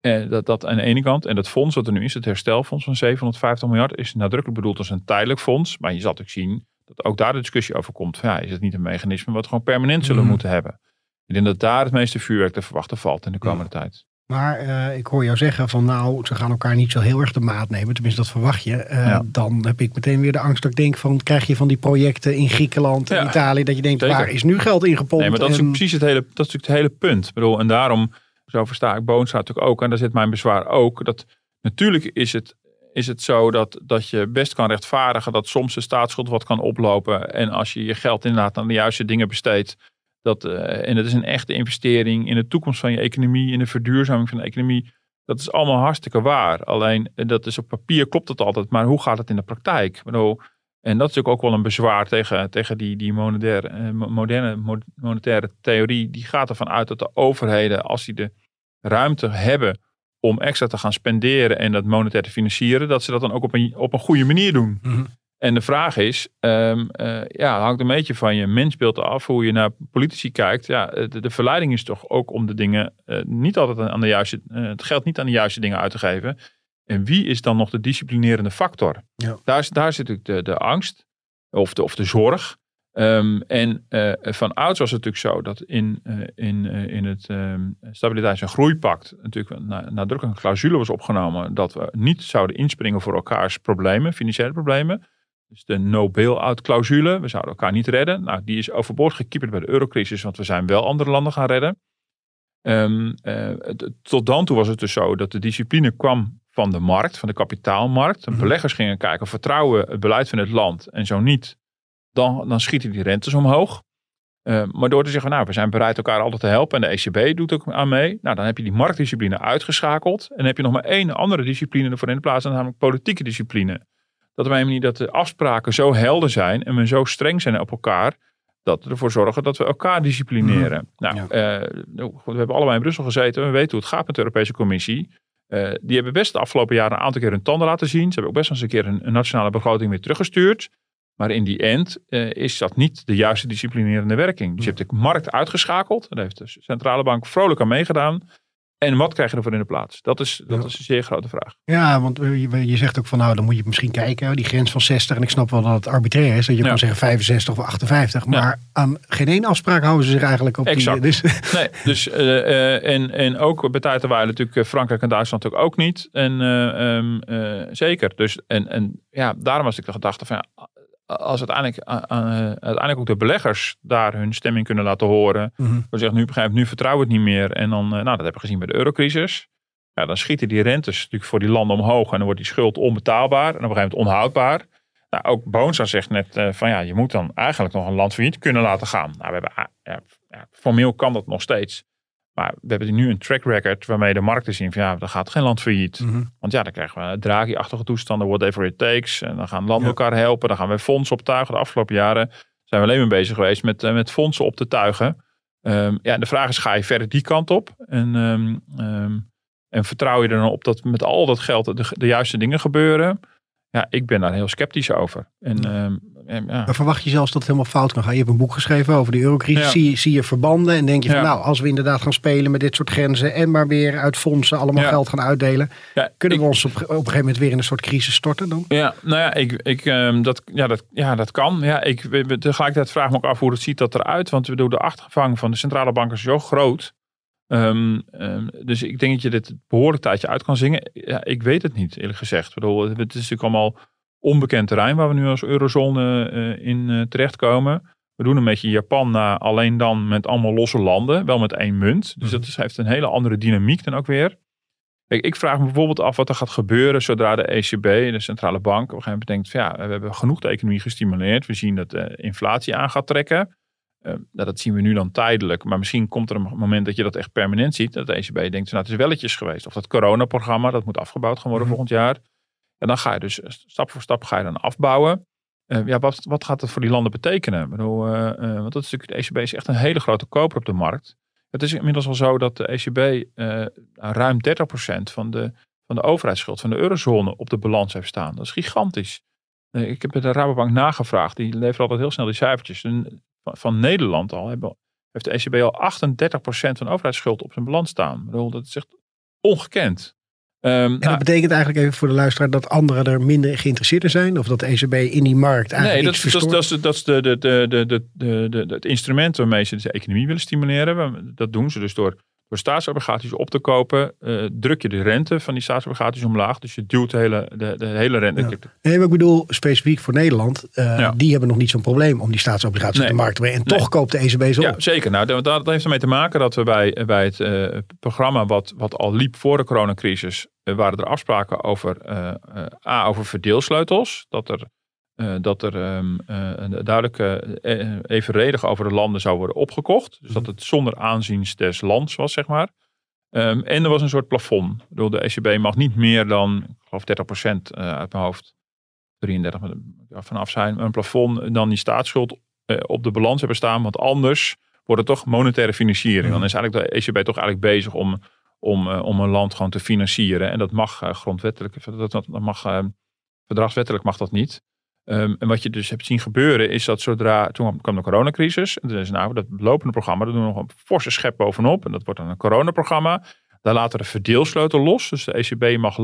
En dat, dat aan de ene kant. En dat fonds wat er nu is, het herstelfonds van 750 miljard, is nadrukkelijk bedoeld als een tijdelijk fonds. Maar je zal ook zien dat ook daar de discussie over komt. Van, ja, is het niet een mechanisme wat gewoon permanent zullen mhm. moeten hebben? Ik denk dat daar het meeste vuurwerk te verwachten valt in de komende tijd. Maar uh, ik hoor jou zeggen van nou, ze gaan elkaar niet zo heel erg de maat nemen. Tenminste, dat verwacht je. Uh, ja. Dan heb ik meteen weer de angst dat ik denk van... krijg je van die projecten in Griekenland en ja, Italië... dat je denkt, Zeker. waar is nu geld ingepompt? Nee, maar dat is precies het hele, dat is het hele punt. Ik bedoel, en daarom, zo versta ik Boonstra natuurlijk ook... en daar zit mijn bezwaar ook... dat natuurlijk is het, is het zo dat, dat je best kan rechtvaardigen... dat soms de staatsschuld wat kan oplopen... en als je je geld inderdaad aan de juiste dingen besteedt dat, uh, en dat is een echte investering in de toekomst van je economie, in de verduurzaming van de economie. Dat is allemaal hartstikke waar. Alleen eh, dat is op papier klopt het altijd, maar hoe gaat het in de praktijk? En dat is natuurlijk ook wel een bezwaar tegen, tegen die, die monetaire, eh, moderne monetaire theorie. Die gaat ervan uit dat de overheden, als die de ruimte hebben om extra te gaan spenderen en dat monetair te financieren, dat ze dat dan ook op een, op een goede manier doen. Mhm. En de vraag is, um, uh, ja, hangt een beetje van je mensbeeld af, hoe je naar politici kijkt. Ja, de, de verleiding is toch ook om de dingen uh, niet altijd aan de juiste, uh, het geld niet aan de juiste dingen uit te geven. En wie is dan nog de disciplinerende factor? Ja. Daar, daar zit natuurlijk de, de angst of de, of de zorg. Um, en van ouds was het natuurlijk zo dat in, in, in het um, Stabiliteits- en Groeipact natuurlijk nadrukkelijk een clausule was opgenomen dat we niet zouden inspringen voor elkaars problemen, financiële problemen. Dus de no bail-out clausule. We zouden elkaar niet redden. Nou, die is overboord gekieperd bij de eurocrisis, want we zijn wel andere landen gaan redden. Um, uh, tot dan toe was het dus zo dat de discipline kwam van de markt, van de kapitaalmarkt. De Mhm. beleggers gingen kijken, vertrouwen het beleid van het land en zo niet, dan, dan schieten die rentes omhoog. Uh, maar door te zeggen, nou, we zijn bereid elkaar altijd te helpen en de ECB doet ook aan mee. Nou, dan heb je die marktdiscipline uitgeschakeld. En dan heb je nog maar één andere discipline ervoor in de plaats, namelijk politieke discipline. Dat op een manier dat de afspraken zo helder zijn en we zo streng zijn op elkaar, dat we ervoor zorgen dat we elkaar disciplineren. Nou, Ja. eh, nou, we hebben allebei in Brussel gezeten, we weten hoe het gaat met de Europese Commissie. Eh, die hebben best de afgelopen jaren een aantal keer hun tanden laten zien. Ze hebben ook best eens een keer een, een nationale begroting weer teruggestuurd. Maar in die end eh, is dat niet de juiste disciplinerende werking. Dus je hebt de markt uitgeschakeld. Daar heeft de centrale bank vrolijk aan meegedaan. En wat krijg je ervoor in de plaats? Dat is, dat Ja. is een zeer grote vraag. Ja, want eh, je, je zegt ook van nou, dan moet je misschien kijken. Die grens van 60. En ik snap wel dat het arbitrair is. Dat je Ja. kan zeggen 65 of 58. Maar aan geen één afspraak houden ze zich eigenlijk op Exact. die... Dus, Nee, dus eh, en, en ook bij tijd natuurlijk Frankrijk en Duitsland natuurlijk ook niet. En eh, ehm, eh, zeker. Dus en, en ja, daarom was ik de gedachte van ja, als uiteindelijk, uiteindelijk ook de beleggers daar hun stemming kunnen laten horen. Mhm. We zeggen nu begrijp nu vertrouwen we het niet meer. En dan, eh, nou dat hebben we gezien bij de eurocrisis. Ja, dan schieten die rentes natuurlijk voor die landen omhoog. En dan wordt die schuld onbetaalbaar. En op een gegeven moment onhoudbaar. Nou, ook Boonsa zegt net eh, van ja, je moet dan eigenlijk nog een land failliet kunnen laten gaan. Nou, we hebben, ja, formeel kan dat nog steeds. Maar we hebben nu een track record waarmee de markten zien van ja, dan gaat geen land failliet. Mhm. Want ja, dan krijgen we Draghi-achtige toestanden, whatever it takes. En dan gaan landen Ja. elkaar helpen. Dan gaan we fondsen optuigen. De afgelopen jaren zijn we alleen maar bezig geweest met, eh, met fondsen op te tuigen. Ehm, ja, en de vraag is, ga je verder die kant op? En, ehm, ehm, en vertrouw je er dan op dat met al dat geld de, de juiste dingen gebeuren? Ja, ik ben daar heel sceptisch over. En, en ja. Maar verwacht je zelfs dat het helemaal fout kan gaan? Je hebt een boek geschreven over de eurocrisis. Ja. Zie, je- zie je verbanden en denk je van Ja. nou, als we inderdaad gaan spelen met dit soort grenzen en maar weer uit fondsen allemaal geld gaan uitdelen, kunnen ik- we ons op, op een gegeven moment weer in een soort crisis storten dan? Ja, nou ja, ik, ik, ehm, dat, ja, dat, ja, dat kan. Ja, ik, tegelijkertijd vraag ik me ook af hoe het ziet dat eruit. Want we bedoel, de achtervang van de centrale banken is zo groot. Ehm, ehm, dus ik denk dat je dit behoorlijk tijdje uit kan zingen. Ja, ik weet het niet, eerlijk gezegd. Ik bedoel, het is natuurlijk allemaal onbekend terrein waar we nu als eurozone eh, in eh, terechtkomen. We doen een beetje Japan na, alleen dan met allemaal losse landen. Wel met één munt. Dus Mhm. dat is, heeft een hele andere dynamiek dan ook weer. Kijk, ik vraag me bijvoorbeeld af wat er gaat gebeuren zodra de ECB, de centrale bank, op een gegeven moment denkt: van, ja, we hebben genoeg de economie gestimuleerd. We zien dat de inflatie aan gaat trekken. Eh, nou, dat zien we nu dan tijdelijk. Maar misschien komt er een moment dat je dat echt permanent ziet. Dat de ECB denkt: nou, het is welletjes geweest. Of dat coronaprogramma, dat moet afgebouwd gaan worden Mhm. volgend jaar. En dan ga je dus stap voor stap ga je dan afbouwen. Eh, ja, wat, wat gaat dat voor die landen betekenen? Eh, eh, want dat is natuurlijk, de ECB is echt een hele grote koper op de markt. Het is inmiddels al zo dat de ECB eh, ruim 30% van de, van de overheidsschuld van de eurozone op de balans heeft staan. Dat is gigantisch. Eh, ik heb bij de Rabobank nagevraagd. Die levert altijd heel snel die cijfertjes. Van, van Nederland al hebben, heeft de ECB al 38% van overheidsschuld op zijn balans staan. Ik bedoel, dat is echt ongekend. Ehm, En nou, dat betekent eigenlijk even voor de luisteraar dat anderen er minder geïnteresseerd in zijn? Of dat de ECB in die markt eigenlijk Nee, dat, dat, dat is, dat is de, de, de, het instrument waarmee ze de economie willen stimuleren. Dat doen ze dus door, door staatsobligaties op te kopen. eh, druk je de rente van die staatsobligaties omlaag. Dus je duwt de hele, de, de hele rente. Ja. Nee, maar ik bedoel specifiek voor Nederland. eh, Ja. Die hebben nog niet zo'n probleem om die staatsobligaties op de markt te brengen. En Nee. toch koopt de ECB ze Ja, op. zeker. Nou, dat, dat heeft ermee te maken dat we bij, bij het eh, programma wat, wat al liep voor de coronacrisis, waren er afspraken over, A, over verdeelsleutels. Dat er, eh, dat er ehm, eh, een duidelijke eh, evenredig over de landen zou worden opgekocht. Dus dat het zonder aanzien des lands was, zeg maar. Ehm, en er was een soort plafond. Ik bedoel, de ECB mag niet meer dan, ik geloof 30% eh, uit mijn hoofd, 33 maar ja, vanaf zijn, een plafond dan die staatsschuld op de balans hebben staan. Want anders wordt het toch monetaire financiering. Dan is eigenlijk de ECB toch eigenlijk bezig om, om, om een land gewoon te financieren. En dat mag grondwettelijk, dat, dat, mag, verdragswettelijk mag dat niet. Um, en wat je dus hebt zien gebeuren is dat zodra, toen kwam de coronacrisis. En is nou dat lopende programma, daar doen we nog een forse schep bovenop. En dat wordt dan een coronaprogramma. Daar laten we de verdeelsleutel los. Dus de ECB mag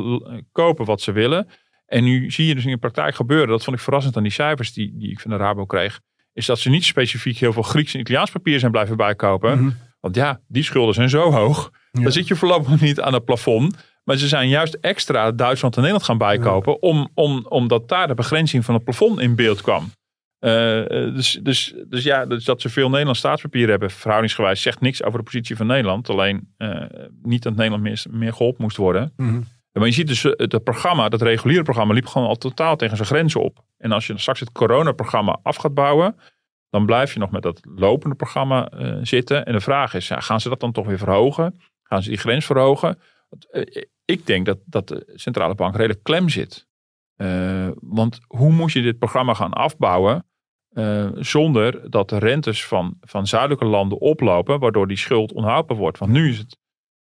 kopen wat ze willen. En nu zie je dus in de praktijk gebeuren, dat vond ik verrassend aan die cijfers die, die ik van de Rabo kreeg, is dat ze niet specifiek heel veel Grieks en Italiaans papier zijn blijven bijkopen. Mhm. Want ja, die schulden zijn zo hoog. Dan zit je voorlopig niet aan het plafond. Maar ze zijn juist extra Duitsland en Nederland gaan bijkopen. Om, om, omdat daar de begrenzing van het plafond in beeld kwam. Uh, dus, dus, dus ja, dus dat ze veel Nederlands staatspapier hebben, verhoudingsgewijs, zegt niks over de positie van Nederland. Alleen uh, niet dat Nederland meer, meer geholpen moest worden. Mm Maar je ziet dus, het programma, dat reguliere programma, liep gewoon al totaal tegen zijn grenzen op. En als je straks het coronaprogramma af gaat bouwen, dan blijf je nog met dat lopende programma uh, zitten. En de vraag is, ja, gaan ze dat dan toch weer verhogen? Gaan ze die grens verhogen? Ik denk dat, dat de centrale bank redelijk klem zit. Uh, want hoe moet je dit programma gaan afbouwen zonder dat de rentes van, van zuidelijke landen oplopen, waardoor die schuld onhoudbaar wordt? Want nu is het,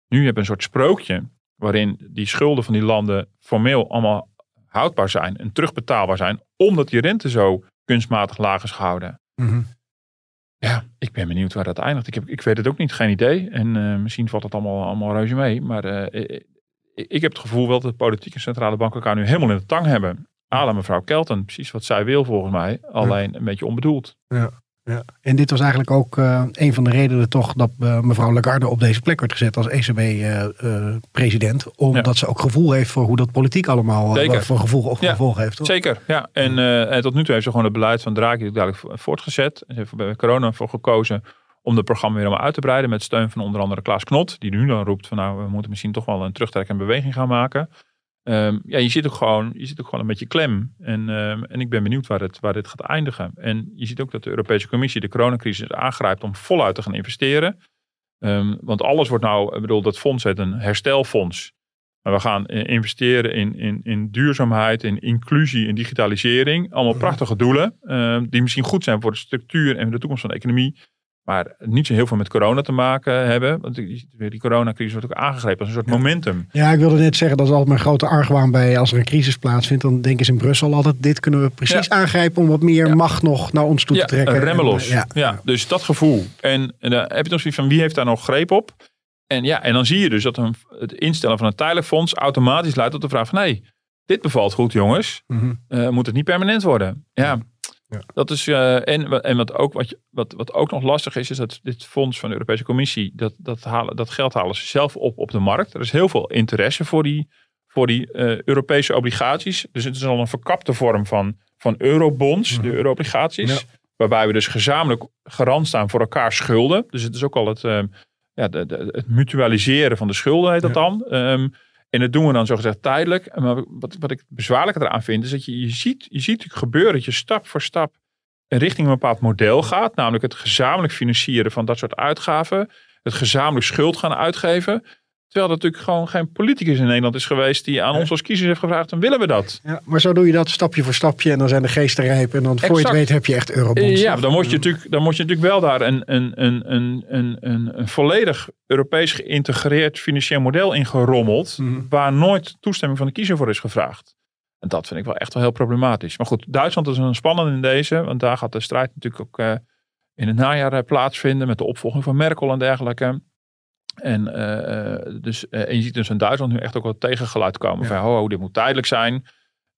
nu heb je een soort sprookje waarin die schulden van die landen formeel allemaal houdbaar zijn en terugbetaalbaar zijn, omdat die rente zo kunstmatig laag is gehouden. Mhm. Ja, ik ben benieuwd waar dat eindigt. Ik, heb, ik weet het ook niet, geen idee. En uh, misschien valt het allemaal, allemaal reuze mee. Maar uh, ik heb het gevoel wel dat de politieke centrale banken elkaar nu helemaal in de tang hebben. Ala mevrouw Kelten, precies wat zij wil volgens mij. Alleen een beetje onbedoeld. Ja. Ja. En dit was eigenlijk ook uh, een van de redenen toch dat uh, mevrouw Lagarde op deze plek werd gezet als ECB-president. Uh, omdat ze ook gevoel heeft voor hoe dat politiek allemaal voor gevoel of ja. gevolg heeft. Toch? Zeker, ja. En, en, tot nu toe heeft ze gewoon het beleid van Draghi duidelijk voortgezet. Ze heeft bij corona voor gekozen om het programma weer helemaal uit te breiden. Met steun van onder andere Klaas Knot. Die nu dan roept van nou we moeten misschien toch wel een terugtrekkende beweging gaan maken. Um, ja, je zit ook gewoon, je zit ook gewoon een beetje klem. En, um, en ik ben benieuwd waar, het, waar dit gaat eindigen. En je ziet ook dat de Europese Commissie de coronacrisis aangrijpt om voluit te gaan investeren. Um, want alles wordt nou, ik bedoel, dat fonds heet een herstelfonds. Maar we gaan investeren in, in, in duurzaamheid, in inclusie, in digitalisering. Allemaal prachtige doelen, die misschien goed zijn voor de structuur en de toekomst van de economie. Maar niet zo heel veel met corona te maken hebben. Want die coronacrisis wordt ook aangegrepen als een soort momentum. Ja, ik wilde net zeggen, dat is altijd mijn grote argwaan bij als er een crisis plaatsvindt. Dan denken ze in Brussel altijd, dit kunnen we precies aangrijpen om wat meer macht nog naar ons toe te trekken. remmelos. Ja. ja, dus dat gevoel. En, en dan heb je nog zoiets van, wie heeft daar nog greep op? En ja, en dan zie je dus dat een, het instellen van een tijdelijk fonds automatisch leidt tot de vraag van, nee, dit bevalt goed jongens. Mm moet het niet permanent worden? ja. Ja. Dat is, uh, en, en wat, ook, wat, wat, wat ook nog lastig is, is dat dit fonds van de Europese Commissie, dat, dat, halen, dat geld halen ze zelf op op de markt. Er is heel veel interesse voor die, voor die uh, Europese obligaties. Dus het is al een verkapte vorm van, van eurobonds, de euroobligaties. Ja. Waarbij we dus gezamenlijk garant staan voor elkaar schulden. Dus het is ook al het, uh, ja, de, de, het mutualiseren van de schulden, heet dat dan. Um, en dat doen we dan zogezegd tijdelijk. Maar wat, wat ik bezwaarlijker eraan vind, is dat je, je, ziet, je ziet gebeuren dat je stap voor stap richting een bepaald model gaat. Namelijk het gezamenlijk financieren van dat soort uitgaven. Het gezamenlijk schuld gaan uitgeven. Terwijl er natuurlijk gewoon geen politicus in Nederland is geweest die aan ons als kiezers heeft gevraagd: dan willen we dat. Ja, maar zo doe je dat stapje voor stapje en dan zijn de geesten rijp. En dan exact. voor je het weet heb je echt eurobonds. Ja, dan moet je natuurlijk, dan moet je natuurlijk wel daar een, een, een, een, een, een, een volledig Europees geïntegreerd financieel model in gerommeld. Mm -hmm. Waar nooit toestemming van de kiezer voor is gevraagd. En dat vind ik wel echt wel heel problematisch. Maar goed, Duitsland is een spannende in deze. Want daar gaat de strijd natuurlijk ook uh, in het najaar plaatsvinden. Met de opvolging van Merkel en dergelijke. En, uh, dus, uh, en je ziet dus in Duitsland nu echt ook wel tegengeluid komen ja. van ho, dit moet tijdelijk zijn.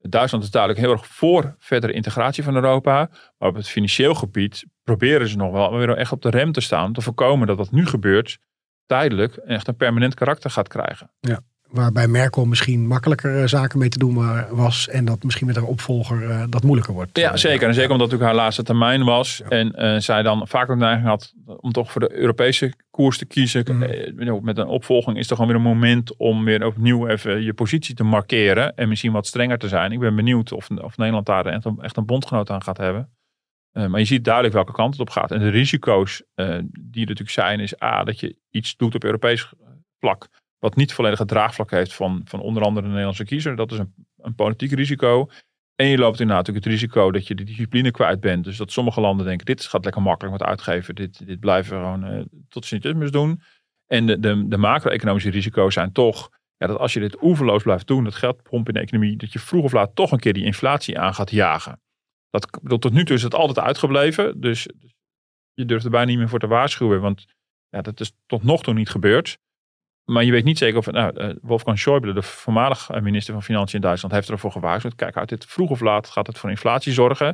Duitsland is duidelijk heel erg voor verdere integratie van Europa. Maar op het financieel gebied proberen ze nog wel weer echt op de rem te staan. Om te voorkomen dat wat nu gebeurt tijdelijk echt een permanent karakter gaat krijgen. Ja. Waarbij Merkel misschien makkelijker zaken mee te doen was. En dat misschien met haar opvolger uh, dat moeilijker wordt. Ja, zeker. En zeker omdat het natuurlijk haar laatste termijn was. Ja. En uh, zij dan vaak ook de neiging had om toch voor de Europese koers te kiezen. Mm. Met een opvolging is er gewoon weer een moment om weer opnieuw even je positie te markeren. En misschien wat strenger te zijn. Ik ben benieuwd of, of Nederland daar echt een, echt een bondgenoot aan gaat hebben. Uh, maar je ziet duidelijk welke kant het op gaat. En de risico's die er natuurlijk zijn is A, dat je iets doet op Europees vlak wat niet volledig het draagvlak heeft van, van onder andere de Nederlandse kiezer. Dat is een, een politiek risico. En je loopt inderdaad natuurlijk het risico dat je de discipline kwijt bent. Dus dat sommige landen denken, dit gaat lekker makkelijk met uitgeven. Dit, dit blijven we gewoon uh, tot Sint-Ismus doen. En de, de, de macro-economische risico's zijn toch ja, dat als je dit oeverloos blijft doen, dat geld pompen in de economie, dat je vroeg of laat toch een keer die inflatie aan gaat jagen. Dat, tot nu toe is het altijd uitgebleven. Dus je durft er bijna niet meer voor te waarschuwen. Want ja, dat is tot nog toe niet gebeurd. Maar je weet niet zeker of. Nou, uh, Wolfgang Schäuble, de voormalig eh, minister van Financiën in Duitsland, heeft ervoor gewaarschuwd. Kijk, uit dit vroeg of laat gaat het voor inflatie zorgen.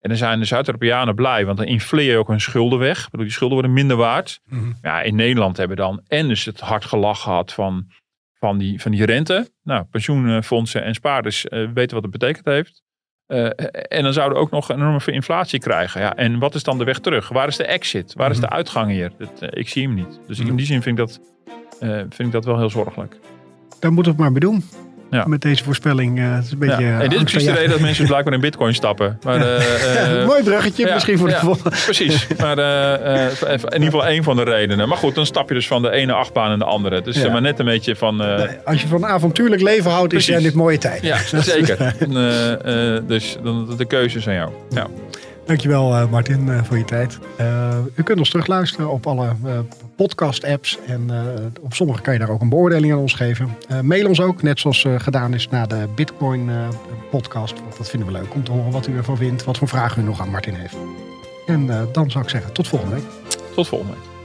En dan zijn de Zuid-Europeanen blij, want dan infleer je ook hun schulden weg. Ik bedoel, die schulden worden minder waard. Mhm. Ja, in Nederland hebben we dan en dus het hard gelach gehad van, van, die, van die rente. Nou, pensioenfondsen en spaarders uh, weten wat het betekend heeft. Uh, en dan zouden we ook nog een enorme inflatie krijgen. Ja, en wat is dan de weg terug? Waar is de exit? Waar is de uitgang hier? Dat, uh, ik zie hem niet. Dus in die zin vind ik dat, uh, vind ik dat wel heel zorgelijk. Daar moeten we het maar mee doen. Ja. Met deze voorspelling. het is een beetje, ja. En dit is precies de reden dat mensen blijkbaar in bitcoin stappen. Maar, mooi bruggetje ja, misschien voor de volgende. Precies. Maar in ieder geval één van de redenen. Maar goed, dan stap je dus van de ene achtbaan in de andere. Dus maar net een beetje van... Als je van avontuurlijk leven houdt, precies. is jij dit mooie tijd. Ja, zeker. dus dan, de keuze is aan jou. Ja. Dankjewel uh, Martin uh, voor je tijd. Uh, u kunt ons terugluisteren op alle podcast apps. En op sommige kan je daar ook een beoordeling aan ons geven. mail ons ook, net zoals gedaan is na de Bitcoin podcast. Want dat vinden we leuk om te horen wat u ervan vindt. Wat voor vragen u nog aan Martin heeft. En dan zou ik zeggen, tot volgende week. Tot volgende week.